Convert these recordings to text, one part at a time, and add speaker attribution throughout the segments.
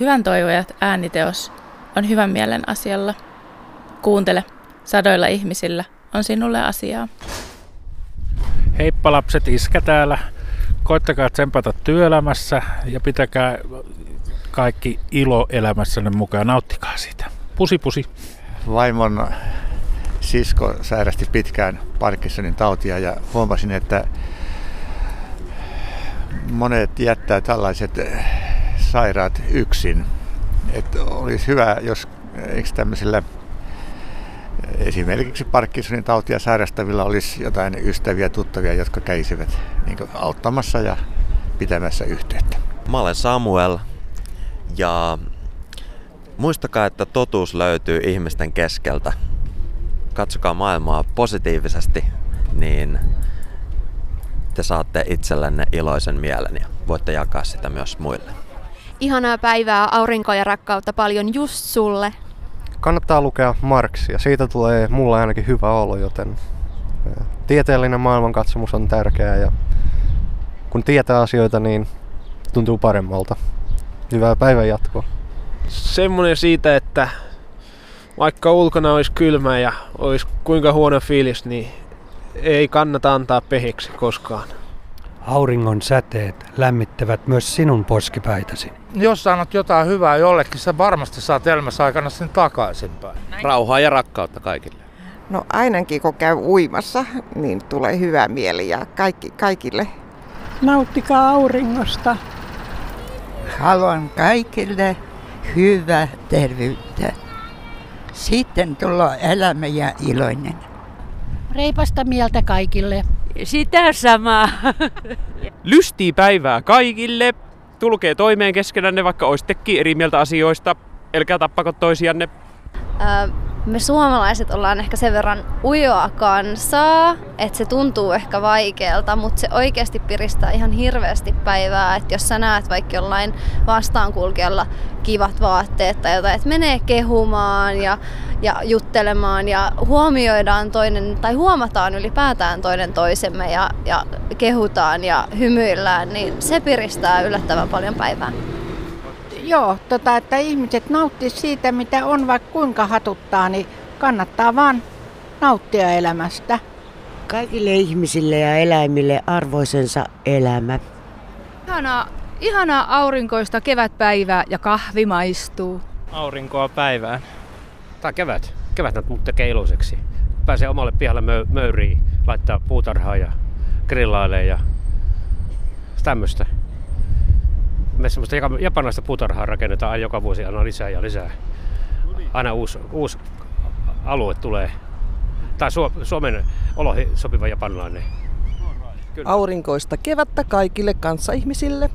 Speaker 1: Hyvän toivojat ääniteos on hyvän mielen asialla. Kuuntele, sadoilla ihmisillä on sinulle asiaa.
Speaker 2: Heippa lapset, iskä täällä. Koittakaa tsempata työelämässä ja pitäkää kaikki ilo elämässänne mukaan. Nauttikaa siitä. Pusi pusi.
Speaker 3: Vaimon sisko sairasti pitkään Parkinsonin tautia ja huomasin, että monet jättää tällaiset sairaat yksin. Että olisi hyvä, jos eikö tämmöisillä esimerkiksi Parkinsonin tautia sairastavilla olisi jotain ystäviä, tuttavia, jotka käisivät niin auttamassa ja pitämässä yhteyttä.
Speaker 4: Mä olen Samuel ja muistakaa, että totuus löytyy ihmisten keskeltä. Katsokaa maailmaa positiivisesti, niin te saatte itsellenne iloisen mielen ja voitte jakaa sitä myös muille.
Speaker 5: Ihanaa päivää, aurinkoa ja rakkautta paljon just sulle.
Speaker 6: Kannattaa lukea Marksia. Siitä tulee mulle ainakin hyvä olo, joten tieteellinen maailmankatsomus on tärkeää ja kun tietää asioita, niin tuntuu paremmalta. Hyvää päivän jatkoa.
Speaker 7: Semmoinen siitä, että vaikka ulkona olisi kylmä ja olisi kuinka huono fiilis, niin ei kannata antaa pehiksi koskaan.
Speaker 8: Auringon säteet lämmittävät myös sinun poskipäitäsi.
Speaker 9: Jos sanot jotain hyvää jollekin, sä varmasti saat elämässä aikana sen takaisinpäin.
Speaker 10: Rauhaa ja rakkautta kaikille.
Speaker 11: No ainakin kun käy uimassa, niin tulee hyvä mieli ja kaikki, kaikille.
Speaker 12: Nauttikaa auringosta.
Speaker 13: Haluan kaikille hyvää terveyttä. Sitten tulee elämä ja iloinen.
Speaker 12: Reipasta mieltä kaikille.
Speaker 14: Sitä samaa.
Speaker 15: Lystii päivää kaikille. Tulkee toimeen keskenänne, vaikka oisittekin eri mieltä asioista. Elkää tappako toisianne.
Speaker 5: Äh, me suomalaiset ollaan ehkä sen verran ujoa kansaa, että se tuntuu ehkä vaikealta, mutta se oikeasti piristää ihan hirveästi päivää, että jos sä näet vaikka jollain vastaankulkijalla kivat vaatteet tai jotain, että menee kehumaan ja, ja juttelemaan ja huomioidaan toinen tai huomataan ylipäätään toinen toisemme ja, ja kehutaan ja hymyillään, niin se piristää yllättävän paljon päivää.
Speaker 12: Joo, tota, että ihmiset nauttii siitä, mitä on, vaikka kuinka hatuttaa, niin kannattaa vaan nauttia elämästä.
Speaker 16: Kaikille ihmisille ja eläimille arvoisensa elämä.
Speaker 17: Ihanaa, ihanaa aurinkoista kevätpäivää ja kahvi maistuu.
Speaker 18: Aurinkoa päivään. Tai kevät. Kevät mut tekee iloiseksi. Pääsee omalle pihalle mö- möyriin, laittaa puutarhaa ja grillailee ja tämmöistä. Me semmoista japanilaista puutarhaa rakennetaan aina joka vuosi aina lisää ja lisää. Aina uusi, uusi alue tulee. Tai Suomen oloihin sopiva japanilainen.
Speaker 19: Kyllä. Aurinkoista kevättä kaikille kanssaihmisille.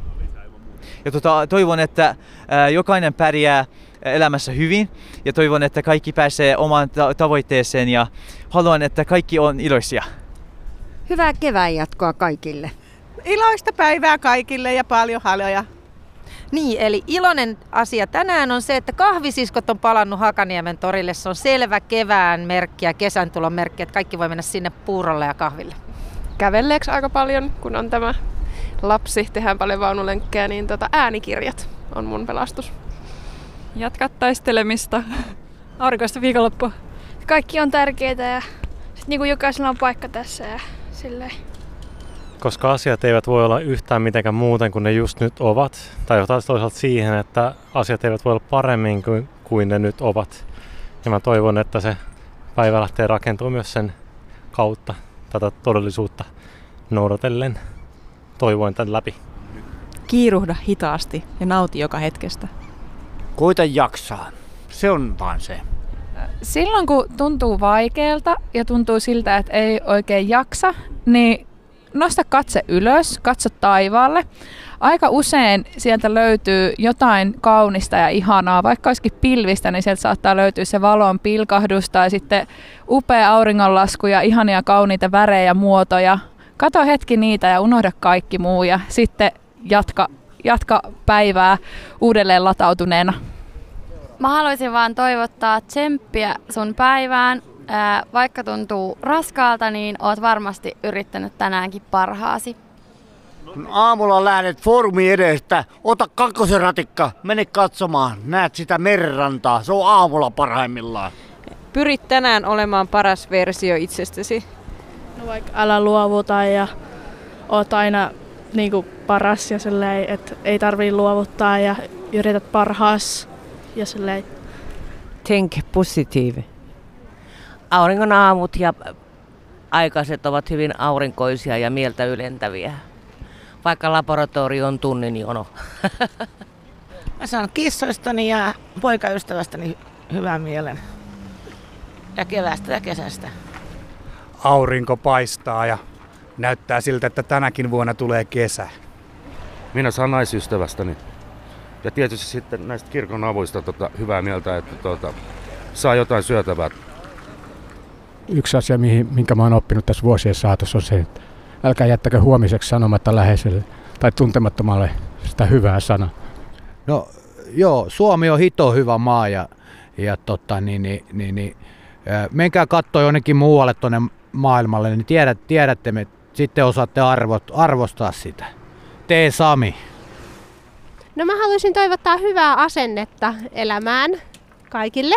Speaker 20: Ja tota, toivon, että ää, jokainen pärjää elämässä hyvin ja toivon, että kaikki pääsee omaan tavoitteeseen ja haluan, että kaikki on iloisia.
Speaker 5: Hyvää kevään jatkoa kaikille.
Speaker 1: Iloista päivää kaikille ja paljon haloja.
Speaker 7: Niin, eli iloinen asia tänään on se, että kahvisiskot on palannut Hakaniemen torille. Se on selvä kevään merkki ja kesän tulon merkki, että kaikki voi mennä sinne puurolle ja kahville.
Speaker 15: Kävelleeksi aika paljon, kun on tämä lapsi, tehdään paljon vaunulenkkejä, niin tota äänikirjat on mun pelastus.
Speaker 4: Jatka taistelemista.
Speaker 20: Aurinkoista viikonloppua.
Speaker 6: Kaikki on tärkeitä ja sit niin kuin jokaisella on paikka tässä ja silleen
Speaker 12: koska asiat eivät voi olla yhtään mitenkään muuten kuin ne just nyt ovat. Tai toisaalta siihen, että asiat eivät voi olla paremmin kuin, kuin ne nyt ovat. Ja mä toivon, että se päivä lähtee rakentumaan myös sen kautta tätä todellisuutta noudatellen. Toivoin tämän läpi.
Speaker 8: Kiiruhda hitaasti ja nauti joka hetkestä.
Speaker 10: Koita jaksaa. Se on vaan se.
Speaker 4: Silloin kun tuntuu vaikealta ja tuntuu siltä, että ei oikein jaksa, niin nosta katse ylös, katso taivaalle. Aika usein sieltä löytyy jotain kaunista ja ihanaa, vaikka olisikin pilvistä, niin sieltä saattaa löytyä se valon pilkahdus tai sitten upea auringonlasku ja ihania kauniita värejä ja muotoja. Kato hetki niitä ja unohda kaikki muu ja sitten jatka, jatka päivää uudelleen latautuneena.
Speaker 5: Mä haluaisin vaan toivottaa tsemppiä sun päivään vaikka tuntuu raskaalta, niin oot varmasti yrittänyt tänäänkin parhaasi.
Speaker 10: Kun aamulla lähdet foorumi edestä, ota kakkosen ratikka, mene katsomaan, näet sitä merenrantaa. Se on aamulla parhaimmillaan.
Speaker 14: Pyrit tänään olemaan paras versio itsestäsi.
Speaker 21: No vaikka älä luovuta ja oot aina niin kuin paras ja silleen, että ei tarvii luovuttaa ja yrität parhaas ja silleen.
Speaker 22: Think positive. Auringon aamut ja aikaiset ovat hyvin aurinkoisia ja mieltä ylentäviä. Vaikka laboratorio on tunnin jono.
Speaker 23: Mä saan kissoistani ja poikaystävästäni hyvän mielen. Ja kevästä ja kesästä.
Speaker 24: Aurinko paistaa ja näyttää siltä, että tänäkin vuonna tulee kesä.
Speaker 25: Minä saan naisystävästäni. Ja tietysti sitten näistä kirkon avuista tota, hyvää mieltä, että tota, saa jotain syötävää.
Speaker 26: Yksi asia, mihin, minkä mä oon oppinut tässä vuosien saatossa on se, että älkää jättäkö huomiseksi sanomatta läheiselle tai tuntemattomalle sitä hyvää sanaa.
Speaker 27: No joo, Suomi on hito hyvä maa ja, ja tota, niin, niin, niin, niin, menkää katsoa jonnekin muualle tuonne maailmalle, niin tiedät, tiedätte, me sitten osaatte arvot, arvostaa sitä. Tee Sami.
Speaker 28: No mä haluaisin toivottaa hyvää asennetta elämään kaikille.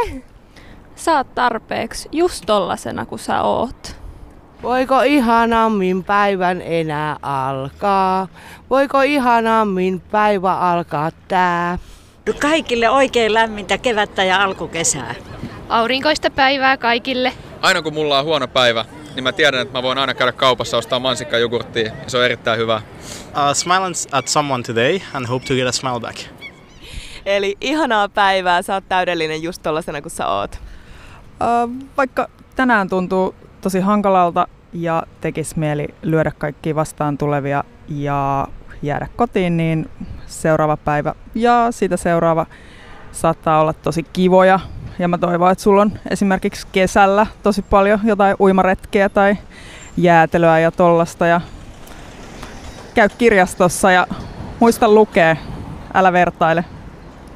Speaker 29: Saat tarpeeksi just tollasena kuin sä oot.
Speaker 30: Voiko ihanammin päivän enää alkaa? Voiko ihanammin päivä alkaa tää?
Speaker 31: Kaikille oikein lämmintä kevättä ja alkukesää.
Speaker 28: Aurinkoista päivää kaikille.
Speaker 32: Aina kun mulla on huono päivä, niin mä tiedän, että mä voin aina käydä kaupassa ostaa mansikkajogurttia ja se on erittäin hyvä.
Speaker 33: Uh, smile at someone today and hope to get a smile back.
Speaker 34: Eli ihanaa päivää, sä oot täydellinen just tollasena kuin sä oot.
Speaker 35: Vaikka tänään tuntuu tosi hankalalta ja tekisi mieli lyödä kaikki vastaan tulevia ja jäädä kotiin, niin seuraava päivä ja siitä seuraava saattaa olla tosi kivoja. Ja mä toivon, että sulla on esimerkiksi kesällä tosi paljon jotain uimaretkeä tai jäätelöä ja tollasta. Ja käy kirjastossa ja muista lukea. Älä vertaile.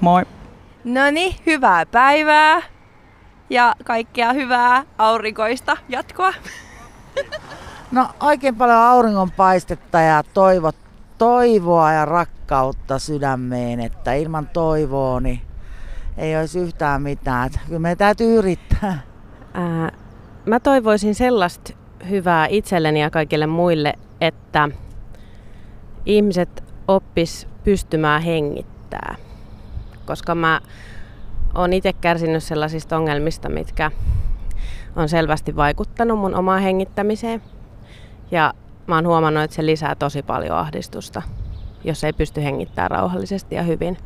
Speaker 35: Moi.
Speaker 34: No niin, hyvää päivää ja kaikkea hyvää aurinkoista jatkoa.
Speaker 30: No oikein paljon auringonpaistetta ja toivot, toivoa ja rakkautta sydämeen, että ilman toivoa niin ei olisi yhtään mitään. Kyllä meidän täytyy yrittää.
Speaker 14: Ää, mä toivoisin sellaista hyvää itselleni ja kaikille muille, että ihmiset oppis pystymään hengittää. Koska mä oon itse kärsinyt sellaisista ongelmista, mitkä on selvästi vaikuttanut mun omaan hengittämiseen. Ja mä oon huomannut, että se lisää tosi paljon ahdistusta, jos ei pysty hengittämään rauhallisesti ja hyvin.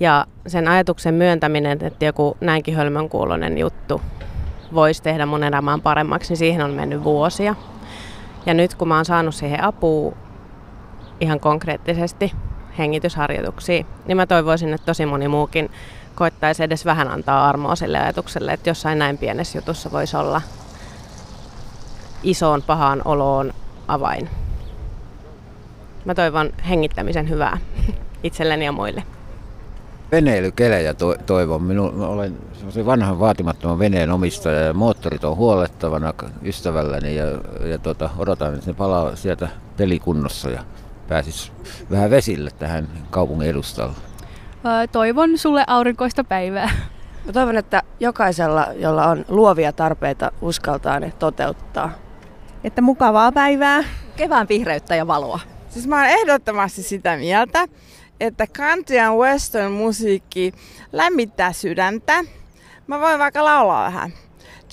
Speaker 14: Ja sen ajatuksen myöntäminen, että joku näinkin hölmön kuulonen juttu voisi tehdä mun elämään paremmaksi, niin siihen on mennyt vuosia. Ja nyt kun mä oon saanut siihen apua ihan konkreettisesti hengitysharjoituksia, niin mä toivoisin, että tosi moni muukin koittaisi edes vähän antaa armoa sille ajatukselle, että jossain näin pienessä jutussa voisi olla isoon pahaan oloon avain. Mä toivon hengittämisen hyvää itselleni ja muille.
Speaker 36: Veneilykelejä to- toivon. Minun, mä olen vanhan vaatimattoman veneen omistaja ja moottorit on huolettavana ystävälläni ja, ja tota, odotan, että ne palaa sieltä pelikunnossa ja pääsis vähän vesille tähän kaupungin edustalle.
Speaker 21: Toivon sulle aurinkoista päivää.
Speaker 37: Mä toivon, että jokaisella, jolla on luovia tarpeita, uskaltaa ne toteuttaa.
Speaker 8: Että mukavaa päivää, kevään vihreyttä ja valoa.
Speaker 30: Siis mä oon ehdottomasti sitä mieltä, että country and western musiikki lämmittää sydäntä. Mä voin vaikka laulaa vähän.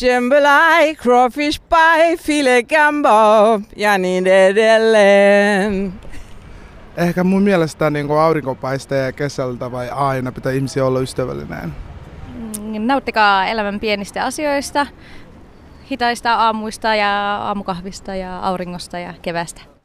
Speaker 30: Jambalaya, crawfish pie, filet gumbo ja niin edelleen.
Speaker 38: Ehkä mun mielestä niin aurinko paistaa kesältä vai aina pitää ihmisiä olla ystävällinen.
Speaker 21: Nauttikaa elämän pienistä asioista, hitaista aamuista ja aamukahvista ja auringosta ja kevästä.